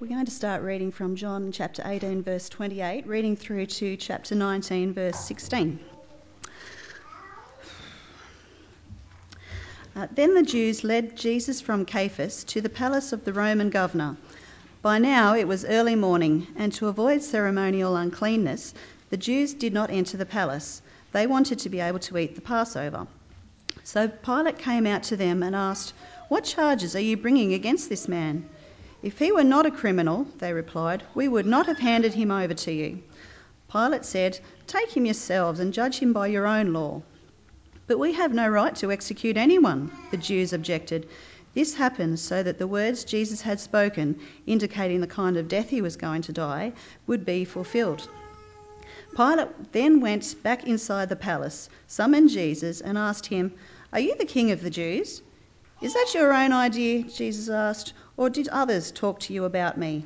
We're going to start reading from John chapter 18, verse 28, reading through to chapter 19, verse 16. Uh, then the Jews led Jesus from Caiaphas to the palace of the Roman governor. By now it was early morning, and to avoid ceremonial uncleanness, the Jews did not enter the palace. They wanted to be able to eat the Passover. So Pilate came out to them and asked, What charges are you bringing against this man? If he were not a criminal, they replied, we would not have handed him over to you. Pilate said, Take him yourselves and judge him by your own law. But we have no right to execute anyone, the Jews objected. This happened so that the words Jesus had spoken, indicating the kind of death he was going to die, would be fulfilled. Pilate then went back inside the palace, summoned Jesus, and asked him, Are you the king of the Jews? Is that your own idea? Jesus asked, or did others talk to you about me?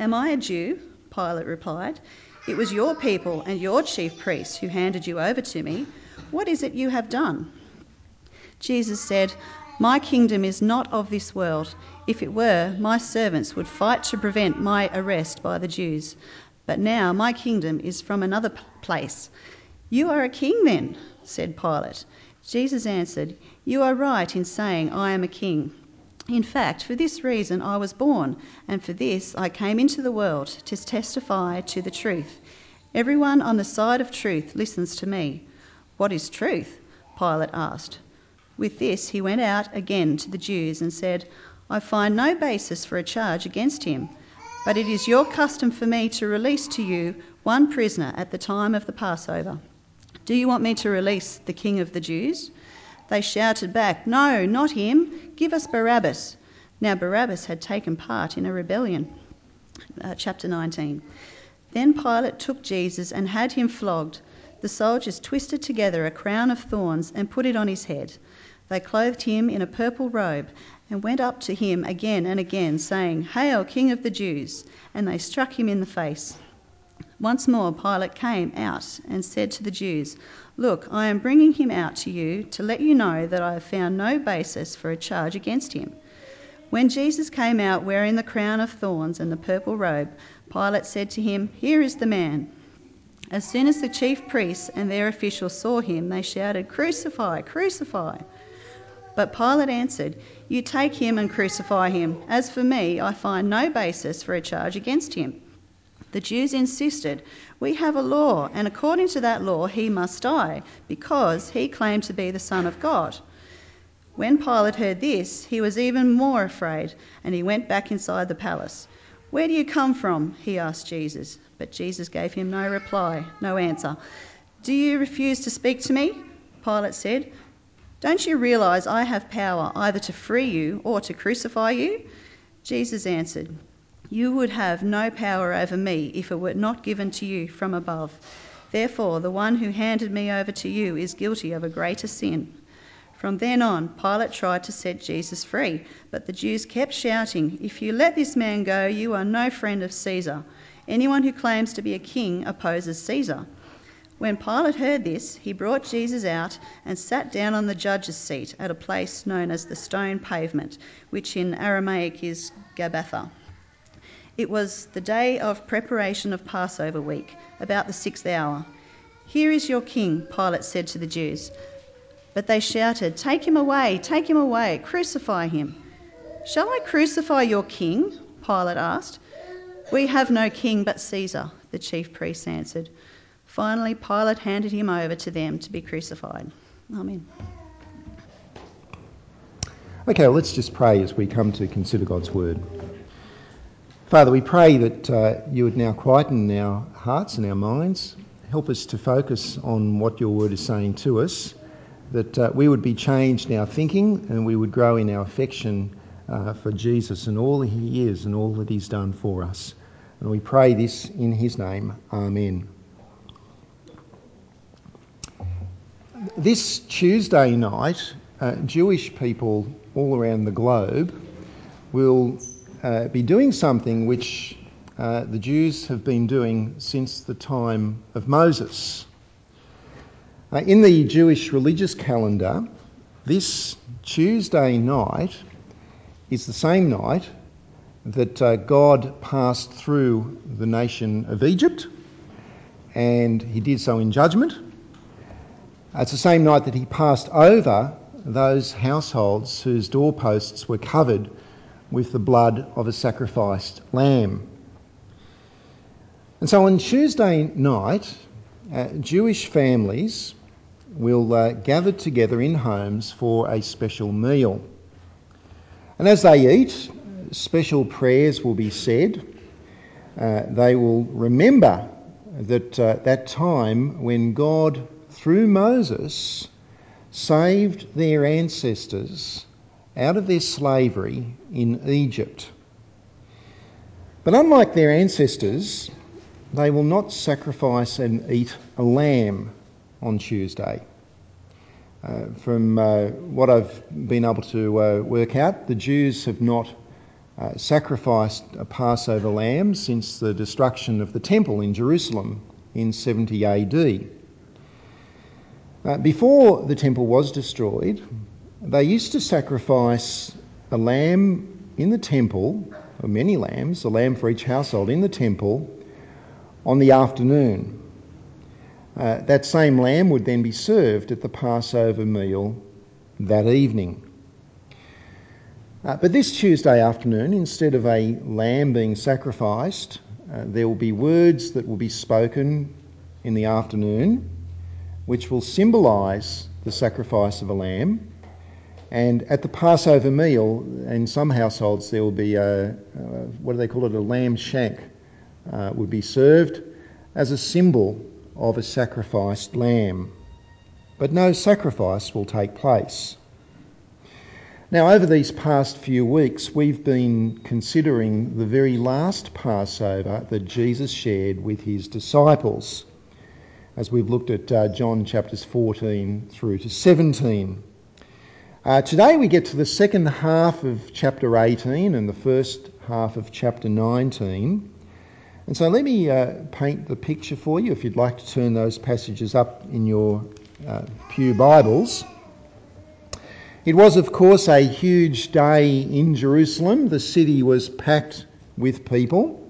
Am I a Jew? Pilate replied. It was your people and your chief priests who handed you over to me. What is it you have done? Jesus said, My kingdom is not of this world. If it were, my servants would fight to prevent my arrest by the Jews. But now my kingdom is from another place. You are a king then, said Pilate. Jesus answered, You are right in saying I am a king. In fact, for this reason I was born, and for this I came into the world to testify to the truth. Everyone on the side of truth listens to me. What is truth? Pilate asked. With this, he went out again to the Jews and said, I find no basis for a charge against him, but it is your custom for me to release to you one prisoner at the time of the Passover. Do you want me to release the king of the Jews? They shouted back, No, not him. Give us Barabbas. Now, Barabbas had taken part in a rebellion. Uh, chapter 19. Then Pilate took Jesus and had him flogged the soldiers twisted together a crown of thorns and put it on his head. They clothed him in a purple robe and went up to him again and again, saying, Hail, King of the Jews! And they struck him in the face. Once more Pilate came out and said to the Jews, Look, I am bringing him out to you to let you know that I have found no basis for a charge against him. When Jesus came out wearing the crown of thorns and the purple robe, Pilate said to him, Here is the man. As soon as the chief priests and their officials saw him, they shouted, Crucify, crucify! But Pilate answered, You take him and crucify him. As for me, I find no basis for a charge against him. The Jews insisted, We have a law, and according to that law he must die, because he claimed to be the Son of God. When Pilate heard this, he was even more afraid, and he went back inside the palace. Where do you come from? he asked Jesus. But Jesus gave him no reply, no answer. Do you refuse to speak to me? Pilate said. Don't you realize I have power either to free you or to crucify you? Jesus answered, You would have no power over me if it were not given to you from above. Therefore, the one who handed me over to you is guilty of a greater sin. From then on, Pilate tried to set Jesus free, but the Jews kept shouting, If you let this man go, you are no friend of Caesar. Anyone who claims to be a king opposes Caesar. When Pilate heard this, he brought Jesus out and sat down on the judge's seat at a place known as the stone pavement, which in Aramaic is Gabbatha. It was the day of preparation of Passover week, about the sixth hour. Here is your king, Pilate said to the Jews. But they shouted, Take him away, take him away, crucify him. Shall I crucify your king? Pilate asked. We have no king but Caesar, the chief priests answered. Finally, Pilate handed him over to them to be crucified. Amen. Okay, let's just pray as we come to consider God's word. Father, we pray that uh, you would now quieten our hearts and our minds, help us to focus on what your word is saying to us, that uh, we would be changed in our thinking and we would grow in our affection uh, for Jesus and all that he is and all that he's done for us. And we pray this in his name. Amen. This Tuesday night, uh, Jewish people all around the globe will uh, be doing something which uh, the Jews have been doing since the time of Moses. Uh, in the Jewish religious calendar, this Tuesday night is the same night that uh, God passed through the nation of Egypt and he did so in judgment. It's the same night that he passed over those households whose doorposts were covered with the blood of a sacrificed lamb. And so on Tuesday night, uh, Jewish families will uh, gather together in homes for a special meal. And as they eat, special prayers will be said. Uh, they will remember that uh, that time when God, through Moses, saved their ancestors out of their slavery in Egypt. But unlike their ancestors, they will not sacrifice and eat a lamb on Tuesday. Uh, from uh, what I've been able to uh, work out, the Jews have not uh, sacrificed a Passover lamb since the destruction of the temple in Jerusalem in 70 AD. Uh, before the temple was destroyed, they used to sacrifice a lamb in the temple, or many lambs, a lamb for each household in the temple, on the afternoon. Uh, that same lamb would then be served at the Passover meal that evening. Uh, but this Tuesday afternoon, instead of a lamb being sacrificed, uh, there will be words that will be spoken in the afternoon which will symbolise the sacrifice of a lamb. And at the Passover meal, in some households, there will be a, a what do they call it, a lamb shank, uh, would be served as a symbol of a sacrificed lamb. But no sacrifice will take place. Now, over these past few weeks, we've been considering the very last Passover that Jesus shared with his disciples, as we've looked at uh, John chapters 14 through to 17. Uh, today we get to the second half of chapter 18 and the first half of chapter 19. And so let me uh, paint the picture for you if you'd like to turn those passages up in your uh, Pew Bibles. It was, of course, a huge day in Jerusalem. The city was packed with people.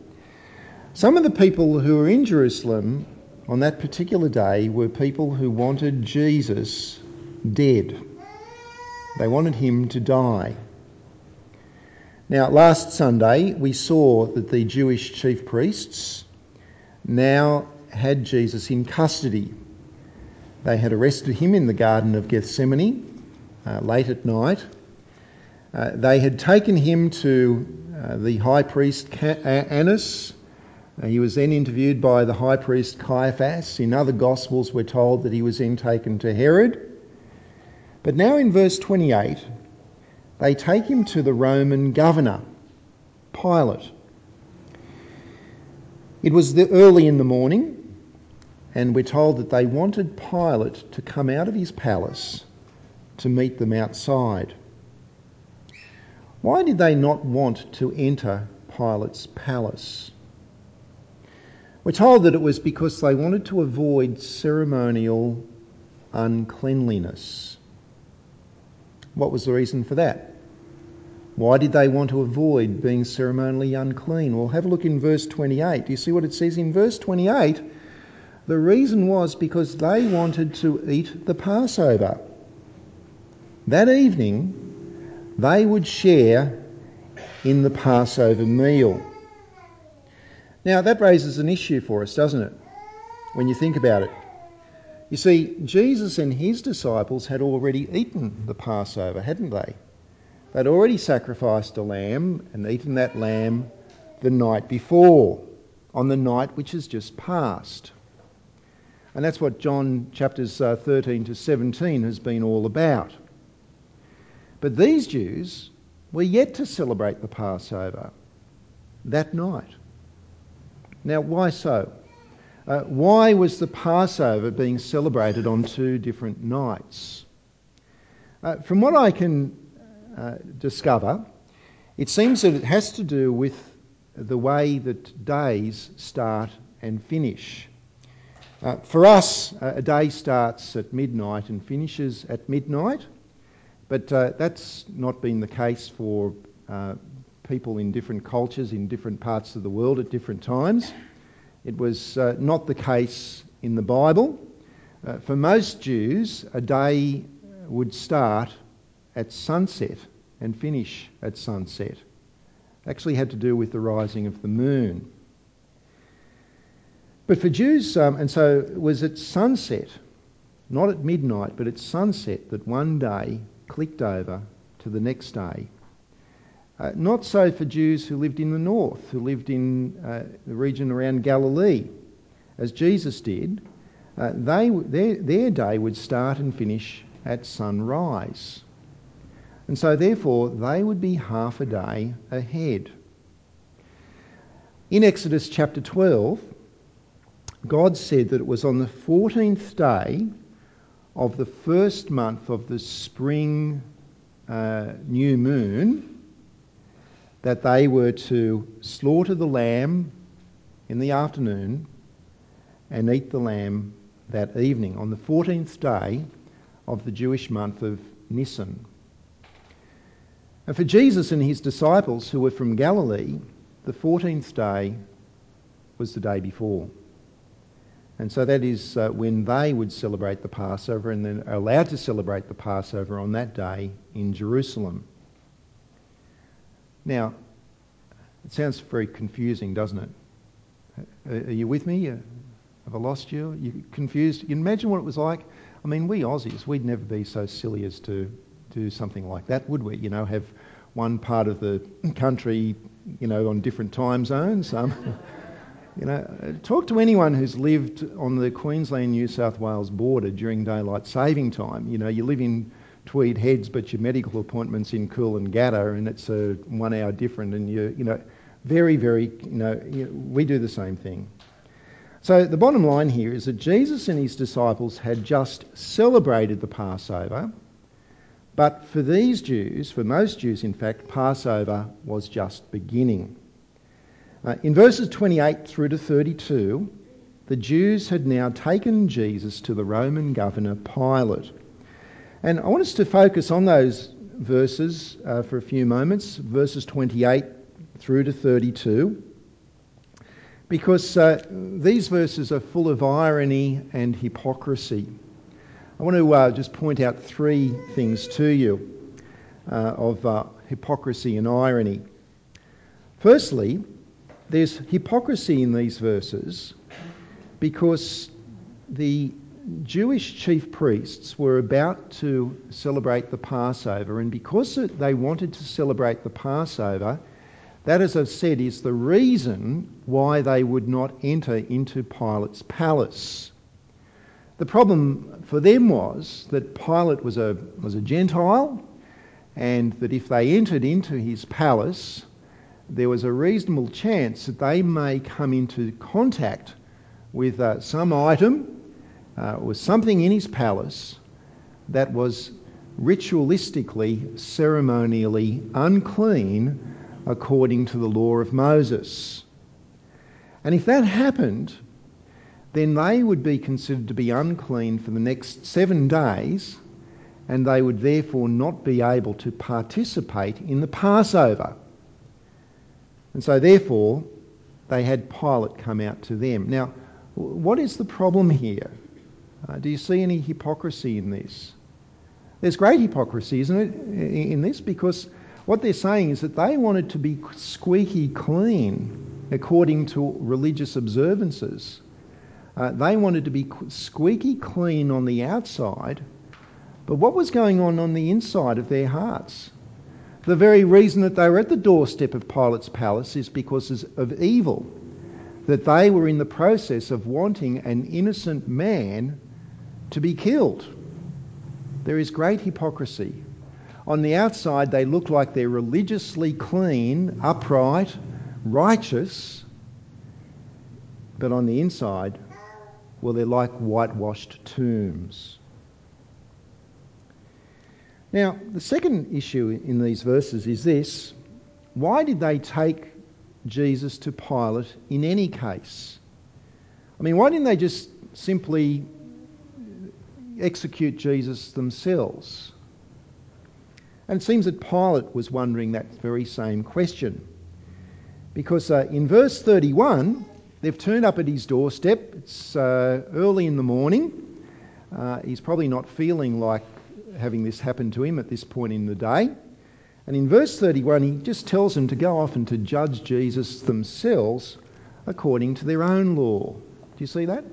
Some of the people who were in Jerusalem on that particular day were people who wanted Jesus dead. They wanted him to die. Now, last Sunday, we saw that the Jewish chief priests now had Jesus in custody. They had arrested him in the Garden of Gethsemane uh, late at night. Uh, they had taken him to uh, the high priest Annas. Uh, he was then interviewed by the high priest Caiaphas. In other Gospels, we're told that he was then taken to Herod. But now in verse 28, they take him to the Roman governor, Pilate. It was the early in the morning, and we're told that they wanted Pilate to come out of his palace to meet them outside. Why did they not want to enter Pilate's palace? We're told that it was because they wanted to avoid ceremonial uncleanliness. What was the reason for that? Why did they want to avoid being ceremonially unclean? Well, have a look in verse 28. Do you see what it says in verse 28? The reason was because they wanted to eat the Passover. That evening, they would share in the Passover meal. Now, that raises an issue for us, doesn't it? When you think about it. You see, Jesus and his disciples had already eaten the Passover, hadn't they? They'd already sacrificed a lamb and eaten that lamb the night before, on the night which has just passed. And that's what John chapters uh, 13 to 17 has been all about. But these Jews were yet to celebrate the Passover that night. Now, why so? Uh, why was the Passover being celebrated on two different nights? Uh, from what I can uh, discover, it seems that it has to do with the way that days start and finish. Uh, for us, a day starts at midnight and finishes at midnight. But uh, that's not been the case for uh, people in different cultures in different parts of the world at different times. It was uh, not the case in the Bible. Uh, for most Jews, a day would start at sunset and finish at sunset. Actually, had to do with the rising of the moon. But for Jews, um, and so it was at sunset, not at midnight, but at sunset, that one day clicked over to the next day. Uh, not so for Jews who lived in the north, who lived in uh, the region around Galilee, as Jesus did. Uh, they, their, their day would start and finish at sunrise. And so, therefore, they would be half a day ahead. In Exodus chapter 12, God said that it was on the 14th day of the first month of the spring uh, new moon that they were to slaughter the lamb in the afternoon and eat the lamb that evening on the 14th day of the Jewish month of Nisan. And for Jesus and his disciples who were from Galilee, the 14th day was the day before. And so that is uh, when they would celebrate the Passover and then are allowed to celebrate the Passover on that day in Jerusalem. Now, it sounds very confusing, doesn't it? Are you with me? Uh, have I lost you? Are you confused? You can imagine what it was like. I mean, we Aussies, we'd never be so silly as to do something like that, would we? You know, have one part of the country, you know, on different time zones. Um, You know, talk to anyone who's lived on the Queensland New South Wales border during daylight saving time. You know, you live in Tweed Heads, but your medical appointment's in Coolangatta, and it's a one hour different, and you you know, very very you know, you we do the same thing. So the bottom line here is that Jesus and his disciples had just celebrated the Passover, but for these Jews, for most Jews in fact, Passover was just beginning. Uh, in verses 28 through to 32, the Jews had now taken Jesus to the Roman governor Pilate. And I want us to focus on those verses uh, for a few moments, verses 28 through to 32, because uh, these verses are full of irony and hypocrisy. I want to uh, just point out three things to you uh, of uh, hypocrisy and irony. Firstly, there's hypocrisy in these verses because the Jewish chief priests were about to celebrate the Passover, and because they wanted to celebrate the Passover, that, as I've said, is the reason why they would not enter into Pilate's palace. The problem for them was that Pilate was a, was a Gentile, and that if they entered into his palace, there was a reasonable chance that they may come into contact with uh, some item uh, or something in his palace that was ritualistically, ceremonially unclean according to the law of Moses. And if that happened, then they would be considered to be unclean for the next seven days, and they would therefore not be able to participate in the Passover. And so, therefore, they had Pilate come out to them. Now, what is the problem here? Uh, do you see any hypocrisy in this? There's great hypocrisy, isn't it, in this? Because what they're saying is that they wanted to be squeaky clean according to religious observances. Uh, they wanted to be squeaky clean on the outside, but what was going on on the inside of their hearts? The very reason that they were at the doorstep of Pilate's palace is because of evil, that they were in the process of wanting an innocent man to be killed. There is great hypocrisy. On the outside, they look like they're religiously clean, upright, righteous, but on the inside, well, they're like whitewashed tombs. Now, the second issue in these verses is this why did they take Jesus to Pilate in any case? I mean, why didn't they just simply execute Jesus themselves? And it seems that Pilate was wondering that very same question. Because uh, in verse 31, they've turned up at his doorstep. It's uh, early in the morning. Uh, he's probably not feeling like having this happen to him at this point in the day. And in verse 31, he just tells them to go off and to judge Jesus themselves according to their own law. Do you see that?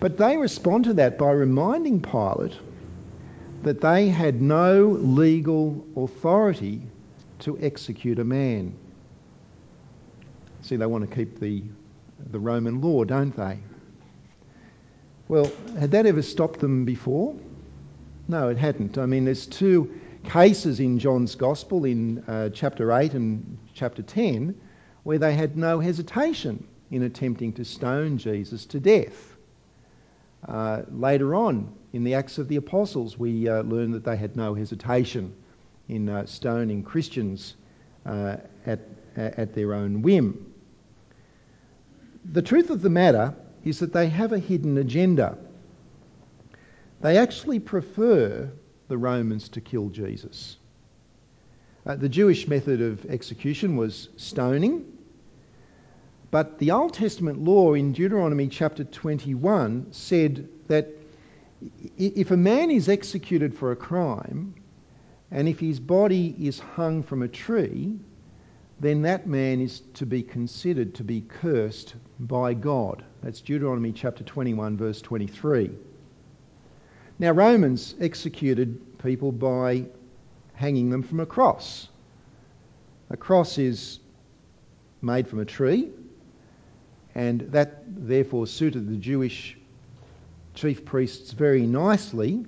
But they respond to that by reminding Pilate that they had no legal authority to execute a man. See, they want to keep the, the Roman law, don't they? Well, had that ever stopped them before? No, it hadn't. I mean, there's two cases in John's Gospel in uh, chapter 8 and chapter 10 where they had no hesitation in attempting to stone Jesus to death. Uh, later on, in the Acts of the Apostles, we uh, learn that they had no hesitation in uh, stoning Christians uh, at, at their own whim. The truth of the matter is that they have a hidden agenda. They actually prefer the Romans to kill Jesus. Uh, the Jewish method of execution was stoning, but the Old Testament law in Deuteronomy chapter 21 said that if a man is executed for a crime and if his body is hung from a tree, then that man is to be considered to be cursed by God. That's Deuteronomy chapter 21, verse 23. Now, Romans executed people by hanging them from a cross. A cross is made from a tree, and that therefore suited the Jewish chief priests very nicely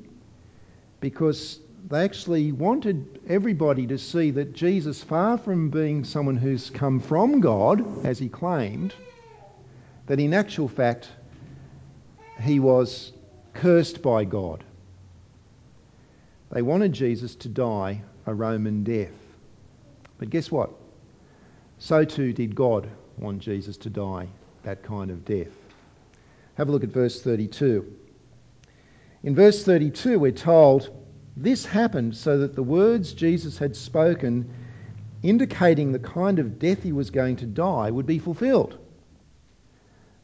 because they actually wanted everybody to see that Jesus, far from being someone who's come from God, as he claimed, that in actual fact he was cursed by God. They wanted Jesus to die a Roman death. But guess what? So too did God want Jesus to die that kind of death. Have a look at verse 32. In verse 32, we're told this happened so that the words Jesus had spoken, indicating the kind of death he was going to die, would be fulfilled.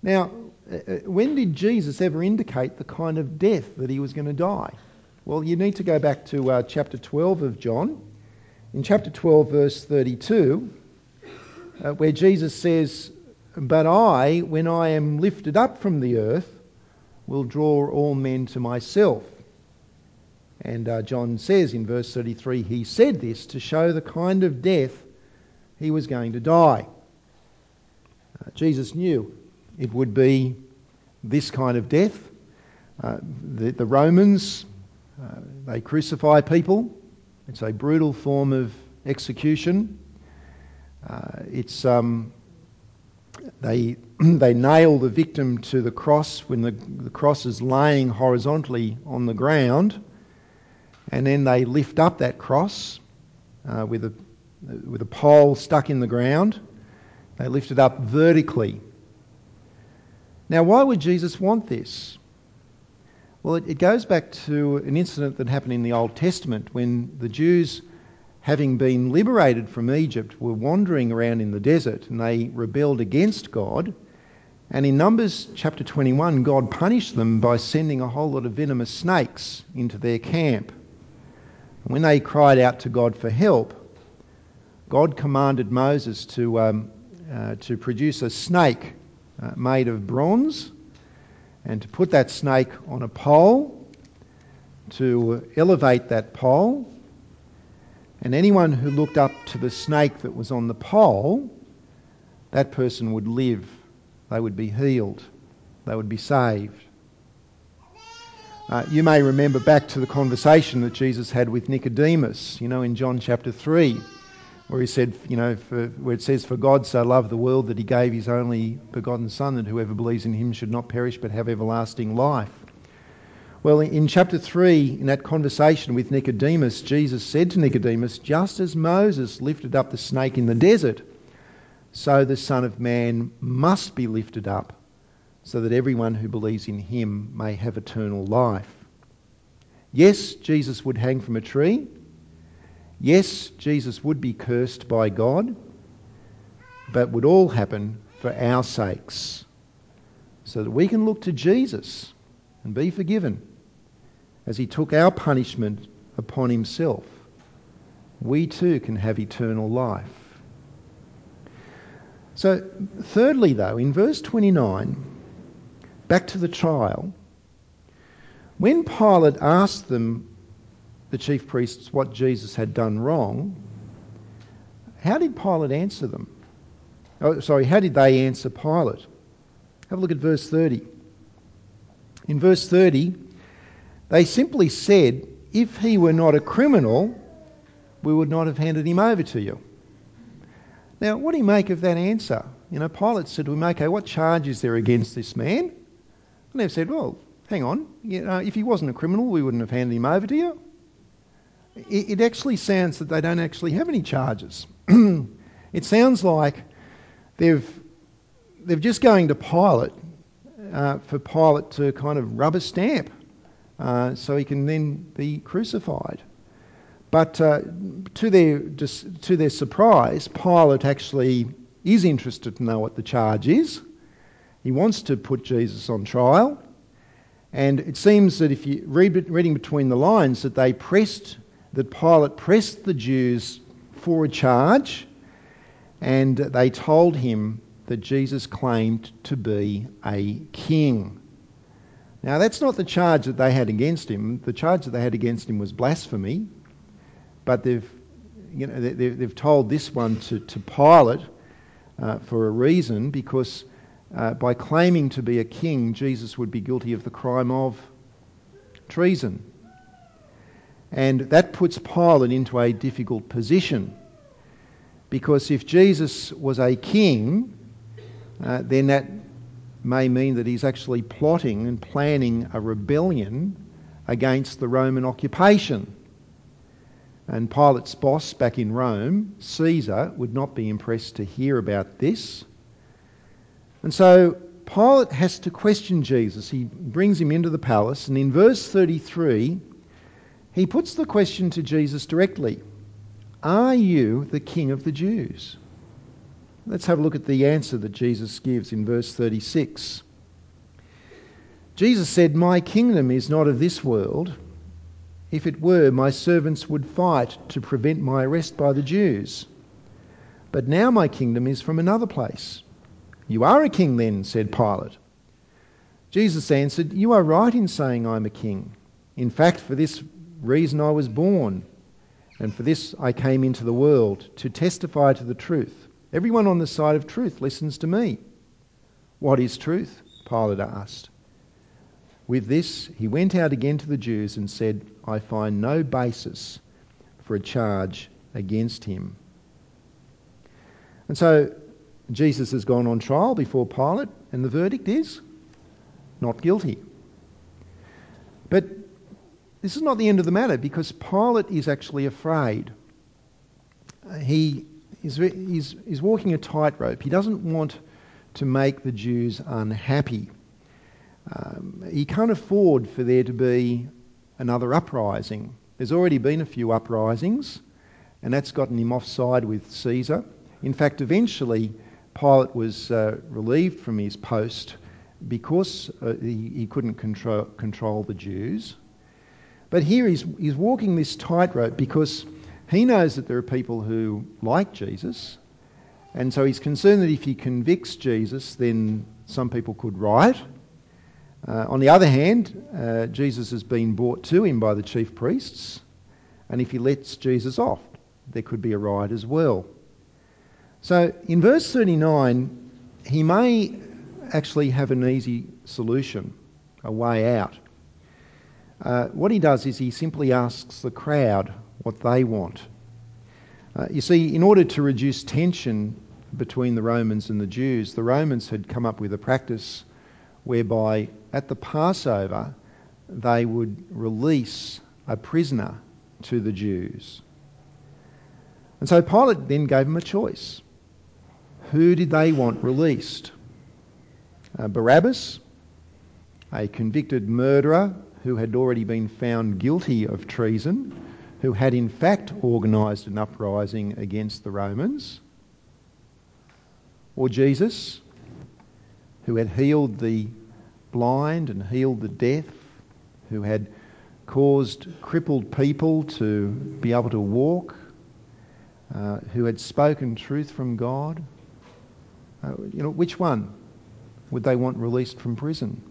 Now, uh, uh, when did Jesus ever indicate the kind of death that he was going to die? Well, you need to go back to uh, chapter 12 of John. In chapter 12, verse 32, uh, where Jesus says, but I, when I am lifted up from the earth, will draw all men to myself. And uh, John says in verse 33, he said this to show the kind of death he was going to die. Uh, Jesus knew it would be this kind of death. Uh, the, the, Romans, uh, they crucify people. It's a brutal form of execution. Uh, it's um, they, they nail the victim to the cross when the, the cross is laying horizontally on the ground, and then they lift up that cross uh, with, a, with a pole stuck in the ground. They lift it up vertically. Now, why would Jesus want this? Well, it, it goes back to an incident that happened in the Old Testament when the Jews having been liberated from Egypt, were wandering around in the desert and they rebelled against God. And in Numbers chapter 21, God punished them by sending a whole lot of venomous snakes into their camp. When they cried out to God for help, God commanded Moses to, um, uh, to produce a snake uh, made of bronze and to put that snake on a pole, to elevate that pole, and anyone who looked up to the snake that was on the pole, that person would live. They would be healed. They would be saved. Uh, you may remember back to the conversation that Jesus had with Nicodemus, you know, in John chapter 3, where he said, you know, for, where it says, For God so loved the world that he gave his only begotten Son, that whoever believes in him should not perish but have everlasting life. Well, in chapter 3, in that conversation with Nicodemus, Jesus said to Nicodemus, Just as Moses lifted up the snake in the desert, so the Son of Man must be lifted up, so that everyone who believes in him may have eternal life. Yes, Jesus would hang from a tree, Yes, Jesus would be cursed by God, but would all happen for our sakes, so that we can look to Jesus and be forgiven as he took our punishment upon himself. We too can have eternal life. So, thirdly, though, in verse 29, back to the trial, when Pilate asked them, the chief priests, what Jesus had done wrong, how did Pilate answer them? Oh, sorry, how did they answer Pilate? Have a look at verse 30. In verse 30, they simply said, If he were not a criminal, we would not have handed him over to you. Now, what do you make of that answer? You know, Pilate said to him, Okay, what charge is there against this man? And they've said, Well, hang on, you know, if he wasn't a criminal, we wouldn't have handed him over to you. It, it actually sounds that they don't actually have any charges. it sounds like they've, they're just going to Pilate uh, for Pilate to kind of rub a stamp uh, so he can then be crucified. But uh, to, their, to their surprise, Pilate actually is interested to know what the charge is. He wants to put Jesus on trial. And it seems that if you read reading between the lines, that they pressed, that Pilate pressed the Jews for a charge, and they told him that Jesus claimed to be a king. Now, that's not the charge that they had against him. The charge that they had against him was blasphemy, but they've, you know, they've, told this one to, to Pilate uh, for a reason because uh, by claiming to be a king, Jesus would be guilty of the crime of treason. And that puts Pilate into a difficult position because if Jesus was a king, Uh, then that may mean that he's actually plotting and planning a rebellion against the Roman occupation. And Pilate's boss back in Rome, Caesar, would not be impressed to hear about this. And so Pilate has to question Jesus. He brings him into the palace, and in verse 33, he puts the question to Jesus directly Are you the king of the Jews? Let's have a look at the answer that Jesus gives in verse 36. Jesus said, My kingdom is not of this world. If it were, my servants would fight to prevent my arrest by the Jews. But now my kingdom is from another place. You are a king then, said Pilate. Jesus answered, You are right in saying I'm a king. In fact, for this reason I was born, and for this I came into the world, to testify to the truth. Everyone on the side of truth listens to me. What is truth? Pilate asked. With this, he went out again to the Jews and said, I find no basis for a charge against him. And so Jesus has gone on trial before Pilate, and the verdict is not guilty. But this is not the end of the matter because Pilate is actually afraid. He he's, he's walking a tightrope. He doesn't want to make the Jews unhappy. Um, he can't afford for there to be another uprising. There's already been a few uprisings, and that's gotten him offside with Caesar. In fact, eventually, Pilate was uh, relieved from his post because uh, he, he, couldn't control, control the Jews. But here he's, he's walking this tightrope because he knows that there are people who like Jesus, and so he's concerned that if he convicts Jesus, then some people could riot uh, on the other hand, uh, Jesus has been brought to him by the chief priests, and if he lets Jesus off, there could be a riot as well. So in verse 39, he may actually have an easy solution, a way out. Uh, what he does is he simply asks the crowd what they want. Uh, you see, in order to reduce tension between the Romans and the Jews, the Romans had come up with a practice whereby at the Passover they would release a prisoner to the Jews. And so Pilate then gave them a choice. Who did they want released? Uh, Barabbas, a convicted murderer who had already been found guilty of treason, who had in fact organised an uprising against the Romans, or Jesus, who had healed the blind and healed the deaf, who had caused crippled people to be able to walk, uh, who had spoken truth from God. Uh, you know, which one would they want released from prison?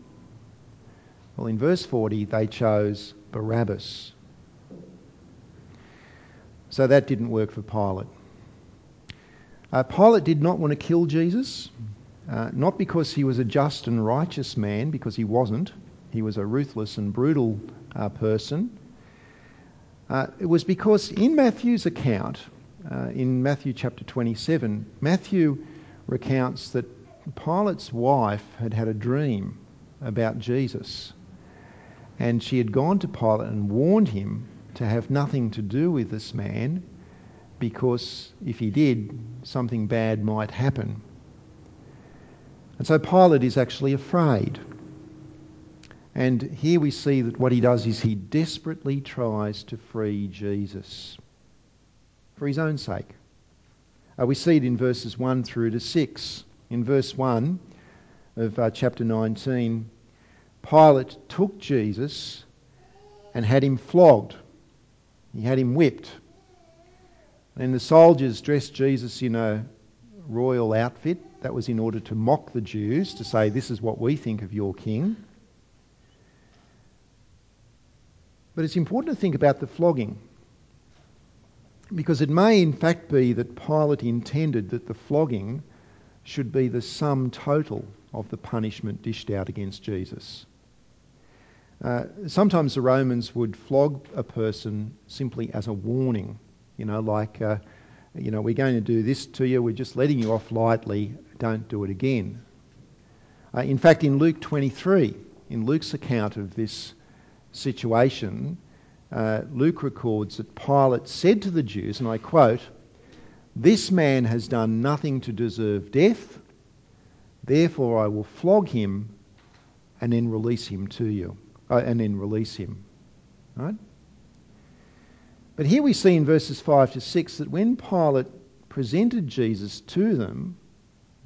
Well, in verse 40, they chose Barabbas. So that didn't work for Pilate. Uh, Pilate did not want to kill Jesus, uh, not because he was a just and righteous man, because he wasn't. He was a ruthless and brutal uh, person. Uh, it was because in Matthew's account, uh, in Matthew chapter 27, Matthew recounts that Pilate's wife had had a dream about Jesus. And she had gone to Pilate and warned him to have nothing to do with this man because if he did, something bad might happen. And so Pilate is actually afraid. And here we see that what he does is he desperately tries to free Jesus for his own sake. Uh, we see it in verses 1 through to 6. In verse 1 of uh, chapter 19, Pilate took Jesus and had him flogged. He had him whipped. And the soldiers dressed Jesus in a royal outfit. That was in order to mock the Jews, to say, This is what we think of your king. But it's important to think about the flogging. Because it may, in fact, be that Pilate intended that the flogging should be the sum total of the punishment dished out against Jesus. Uh, sometimes the Romans would flog a person simply as a warning, you know, like, uh, you know, we're going to do this to you, we're just letting you off lightly, don't do it again. Uh, in fact, in Luke 23, in Luke's account of this situation, uh, Luke records that Pilate said to the Jews, and I quote, This man has done nothing to deserve death, therefore I will flog him and then release him to you, uh, and then release him. Right? But here we see in verses 5 to 6 that when Pilate presented Jesus to them,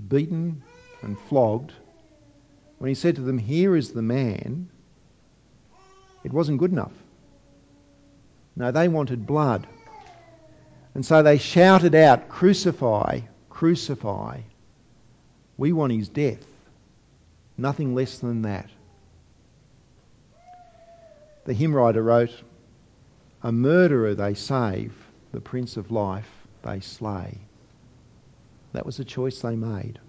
beaten and flogged, when he said to them, Here is the man, it wasn't good enough. No, they wanted blood. And so they shouted out, Crucify, crucify. We want his death. Nothing less than that. The hymn writer wrote, A murderer they save, the Prince of Life they slay. That was the choice they made.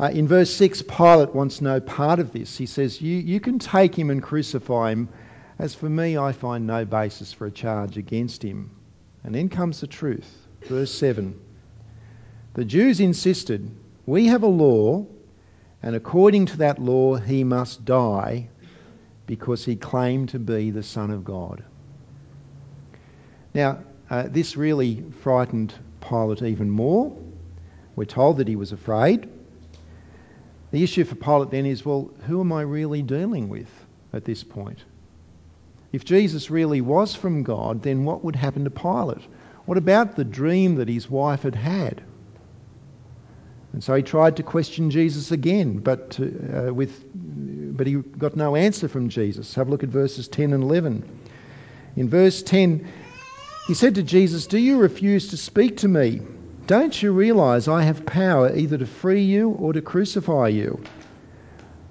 Uh, in verse 6, Pilate wants no part of this. He says, you, you can take him and crucify him. As for me, I find no basis for a charge against him. And then comes the truth. Verse 7. The Jews insisted, We have a law, and according to that law, he must die because he claimed to be the Son of God. Now, uh, this really frightened Pilate even more. We're told that he was afraid. The issue for Pilate then is well, who am I really dealing with at this point? If Jesus really was from God, then what would happen to Pilate? What about the dream that his wife had had? And so he tried to question Jesus again, but, uh, with, but he got no answer from Jesus. Have a look at verses 10 and 11. In verse 10, he said to Jesus, Do you refuse to speak to me? Don't you realize I have power either to free you or to crucify you?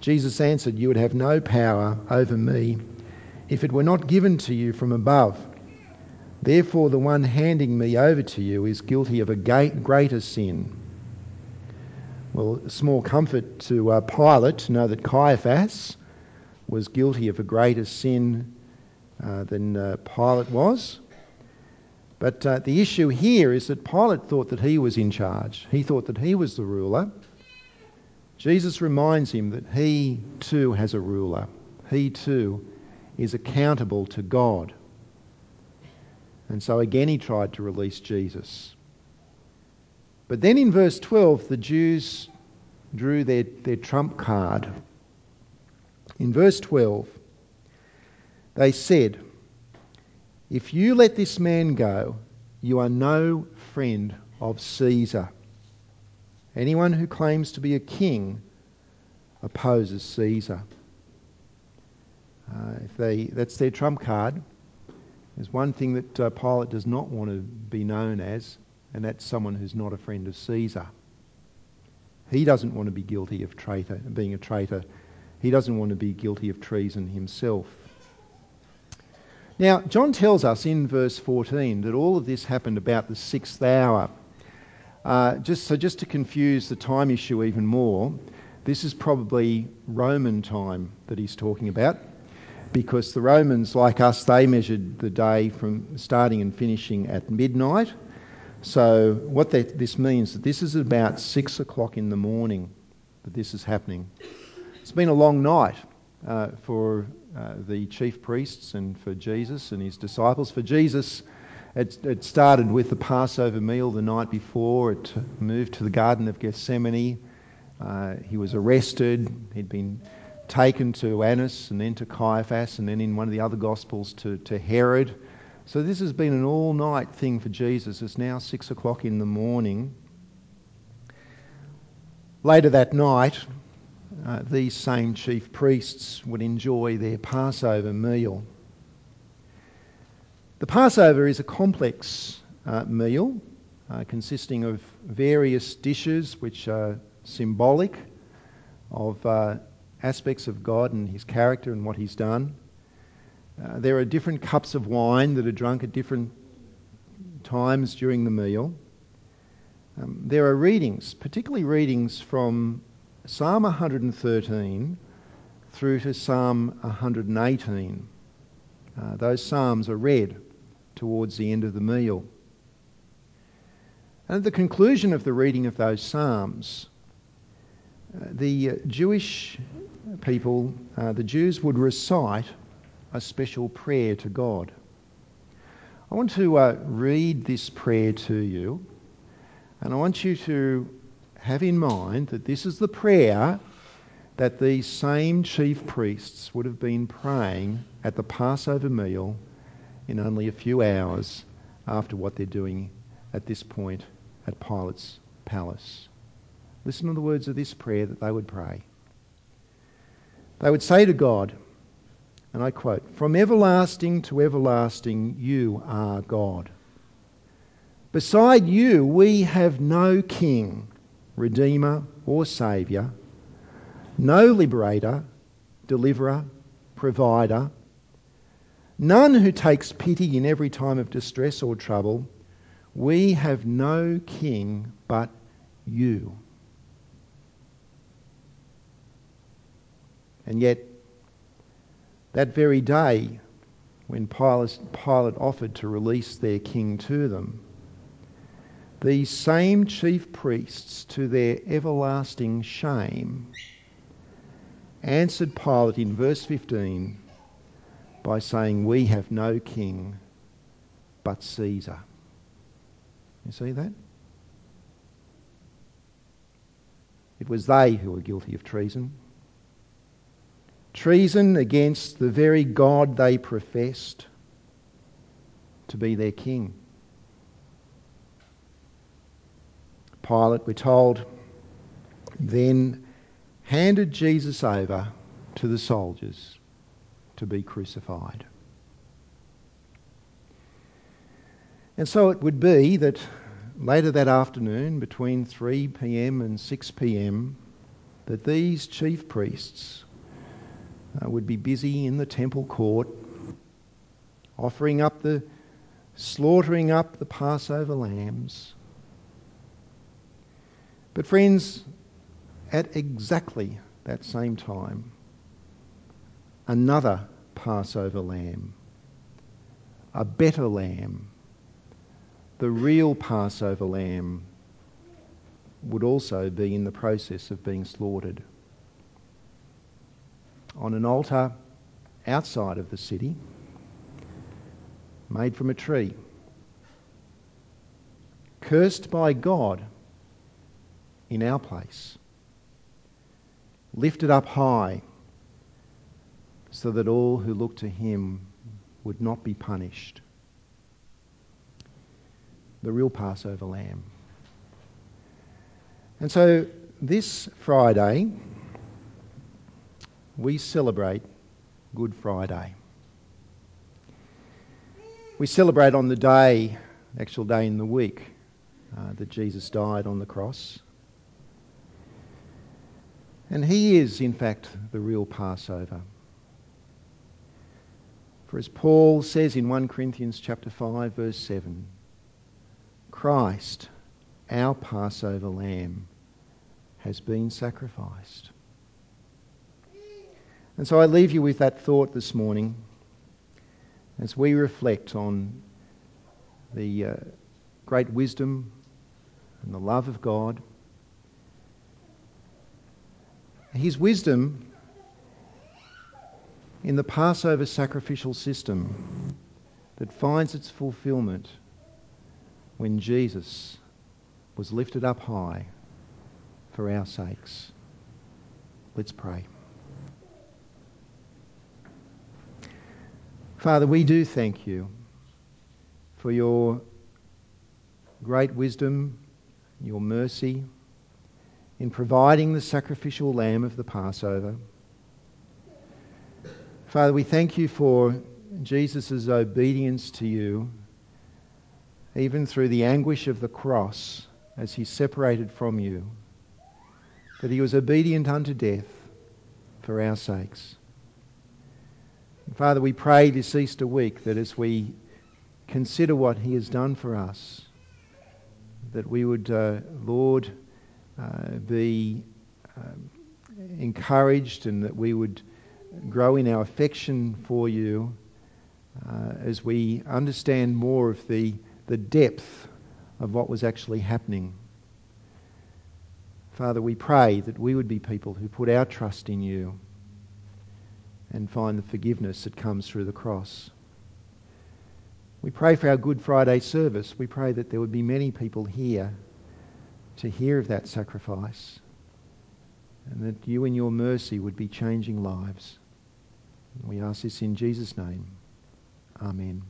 Jesus answered, You would have no power over me if it were not given to you from above. Therefore, the one handing me over to you is guilty of a greater sin. Well, small comfort to uh, Pilate to know that Caiaphas was guilty of a greater sin uh, than uh, Pilate was. But uh, the issue here is that Pilate thought that he was in charge. He thought that he was the ruler. Jesus reminds him that he too has a ruler. He too is accountable to God. And so again he tried to release Jesus. But then in verse 12, the Jews drew their, their trump card. In verse 12, they said, If you let this man go, you are no friend of Caesar. Anyone who claims to be a king opposes Caesar. Uh, if they, that's their trump card. There's one thing that uh, Pilate does not want to be known as, and that's someone who's not a friend of Caesar. He doesn't want to be guilty of traitor, being a traitor. He doesn't want to be guilty of treason himself. Now, John tells us in verse 14 that all of this happened about the sixth hour. Uh, just so, just to confuse the time issue even more, this is probably Roman time that he's talking about, because the Romans, like us, they measured the day from starting and finishing at midnight. So, what that, this means that this is about six o'clock in the morning that this is happening. It's been a long night uh, for uh, the chief priests and for Jesus and his disciples. For Jesus, it, it, started with the Passover meal the night before. It moved to the Garden of Gethsemane. Uh, he was arrested. He'd been taken to Annas and then to Caiaphas and then in one of the other Gospels to, to Herod. So this has been an all night thing for Jesus. It's now six o'clock in the morning. Later that night, uh, these same chief priests would enjoy their Passover meal. The Passover is a complex uh, meal uh, consisting of various dishes which are symbolic of uh, aspects of God and His character and what He's done. Uh, there are different cups of wine that are drunk at different times during the meal. Um, there are readings, particularly readings from Psalm 113 through to Psalm 118. Uh, those psalms are read towards the end of the meal. And at the conclusion of the reading of those psalms, uh, the uh, Jewish people, uh, the Jews, would recite a special prayer to God. I want to uh, read this prayer to you, and I want you to have in mind that this is the prayer that these same chief priests would have been praying at the Passover meal in only a few hours after what they're doing at this point at Pilate's palace. Listen to the words of this prayer that they would pray. They would say to God, and I quote, From everlasting to everlasting, you are God. Beside you, we have no king, redeemer, or saviour, no liberator, deliverer, provider, none who takes pity in every time of distress or trouble. We have no king but you. And yet, that very day, when Pilate, offered to release their king to them, these same chief priests, to their everlasting shame, answered Pilate in verse 15 by saying, We have no king but Caesar. You see that? It was they who were guilty of treason treason against the very God they professed to be their king. Pilate, we're told, then handed Jesus over to the soldiers to be crucified. And so it would be that later that afternoon, between 3 pm and 6 pm, that these chief priests Uh, would be busy in the temple court, offering up the, slaughtering up the Passover lambs. But, friends, at exactly that same time, another Passover lamb, a better lamb, the real Passover lamb, would also be in the process of being slaughtered on an altar outside of the city, made from a tree, cursed by God in our place, lifted up high so that all who look to him would not be punished the real Passover lamb. And so this Friday, we celebrate Good Friday. We celebrate on the day, actual day in the week, uh, that Jesus died on the cross. And he is, in fact, the real Passover. For as Paul says in 1 Corinthians chapter 5 verse 7, Christ, our Passover lamb, has been sacrificed. And so I leave you with that thought this morning as we reflect on the uh, great wisdom and the love of God. His wisdom in the Passover sacrificial system that finds its fulfillment when Jesus was lifted up high for our sakes. Let's pray. Father, we do thank you for your great wisdom, your mercy in providing the sacrificial lamb of the Passover. Father, we thank you for Jesus' obedience to you, even through the anguish of the cross as he separated from you, that he was obedient unto death for our sakes. Father, we pray this Easter week that as we consider what He has done for us, that we would, uh, Lord, uh, be uh, encouraged and that we would grow in our affection for you uh, as we understand more of the, the depth of what was actually happening. Father, we pray that we would be people who put our trust in you and find the forgiveness that comes through the cross. We pray for our Good Friday service. We pray that there would be many people here to hear of that sacrifice and that you in your mercy would be changing lives. We ask this in Jesus' name. Amen.